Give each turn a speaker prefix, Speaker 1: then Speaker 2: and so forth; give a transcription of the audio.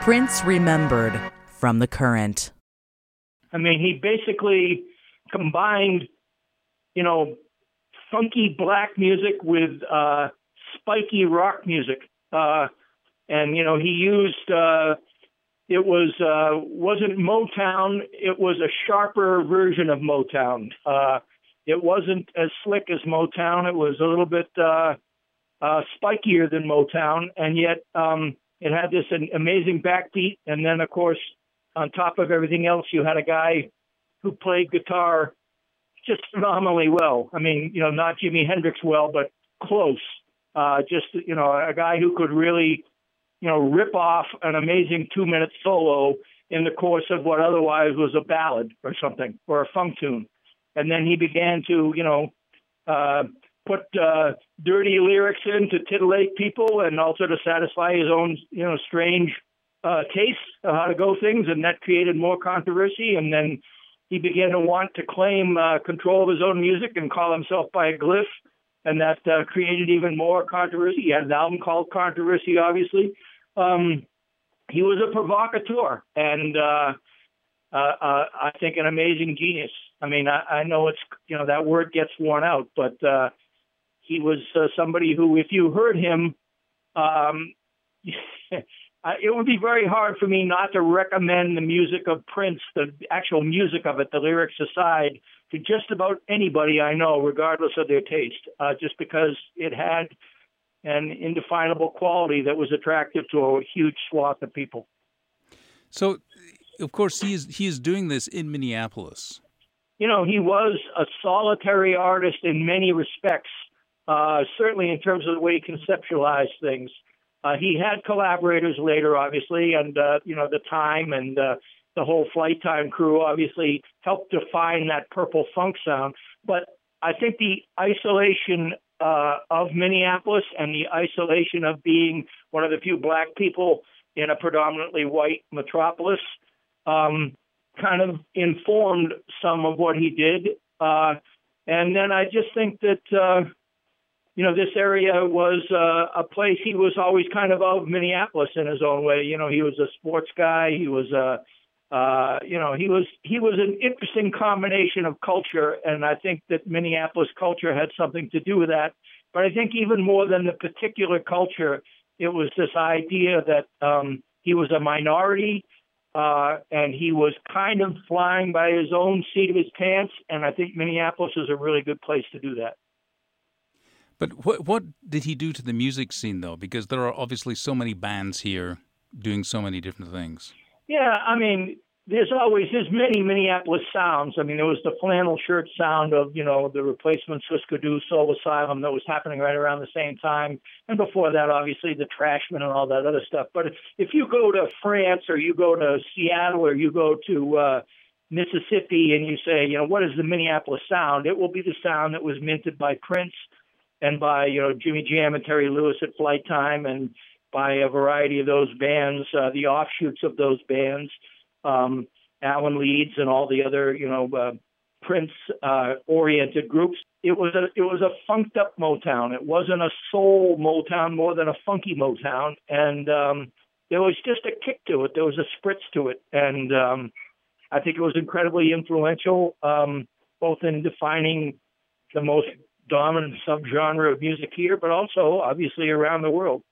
Speaker 1: Prince Remembered from The Current.
Speaker 2: I mean, he basically combined, you know, funky black music with uh, spiky rock music. Uh, and, you know, he used, uh, it was, uh, wasn't Motown, it was a sharper version of Motown. Uh, it wasn't as slick as Motown. It was a little bit uh, uh, spikier than Motown, and yet um, it had this amazing backbeat. And then, of course, on top of everything else, you had a guy who played guitar just phenomenally well. I mean, you know, not Jimi Hendrix well, but close. Uh, just you know, a guy who could really, you know, rip off an amazing two-minute solo in the course of what otherwise was a ballad or something or a funk tune and then he began to, you know, uh, put uh, dirty lyrics in to titillate people and also to satisfy his own, you know, strange uh, taste of how to go things, and that created more controversy. And then he began to want to claim uh, control of his own music and call himself by a glyph, and that uh, created even more controversy. He had an album called Controversy, obviously. Um, he was a provocateur, and uh, uh, uh, I think an amazing genius. I mean, I, I know it's you know that word gets worn out, but uh, he was uh, somebody who, if you heard him, um, it would be very hard for me not to recommend the music of Prince, the actual music of it, the lyrics aside, to just about anybody I know, regardless of their taste, uh, just because it had an indefinable quality that was attractive to a huge swath of people.
Speaker 3: So of course, he is he is doing this in Minneapolis.
Speaker 2: You know, he was a solitary artist in many respects. Uh, certainly, in terms of the way he conceptualized things, uh, he had collaborators later, obviously, and uh, you know the time and uh, the whole Flyte Tyme crew obviously helped define that purple funk sound. But I think the isolation uh, of Minneapolis and the isolation of being one of the few black people in a predominantly white metropolis um, kind of informed some of what he did. Uh, and then I just think that, uh, you know, this area was uh, a place he was always kind of of Minneapolis in his own way. You know, he was a sports guy. He was a, uh, you know, he was he was an interesting combination of culture, and I think that Minneapolis culture had something to do with that. But I think even more than the particular culture, it was this idea that um, he was a minority uh, and he was kind of flying by his own seat of his pants. And I think Minneapolis is a really good place to do that.
Speaker 3: But what what did he do to the music scene though? Because there are obviously so many bands here doing so many different things.
Speaker 2: Yeah, I mean, there's always there's many Minneapolis sounds. I mean, there was the flannel shirt sound of you know the replacement Husker Du Soul Asylum that was happening right around the same time, and before that, obviously the Trashmen and all that other stuff. But if you go to France or you go to Seattle or you go to uh, Mississippi and you say, you know, what is the Minneapolis sound? It will be the sound that was minted by Prince and by you know Jimmy Jam and Terry Lewis at Flyte Tyme and by a variety of those bands, uh, the offshoots of those bands um, Alan Leeds and all the other, you know, uh, Prince uh, oriented groups. It was a it was a funked up Motown. It wasn't a soul Motown more than a funky Motown, and um, there was just a kick to it. There was a spritz to it, and um, I think it was incredibly influential, um, both in defining the most dominant subgenre of music here, but also obviously around the world.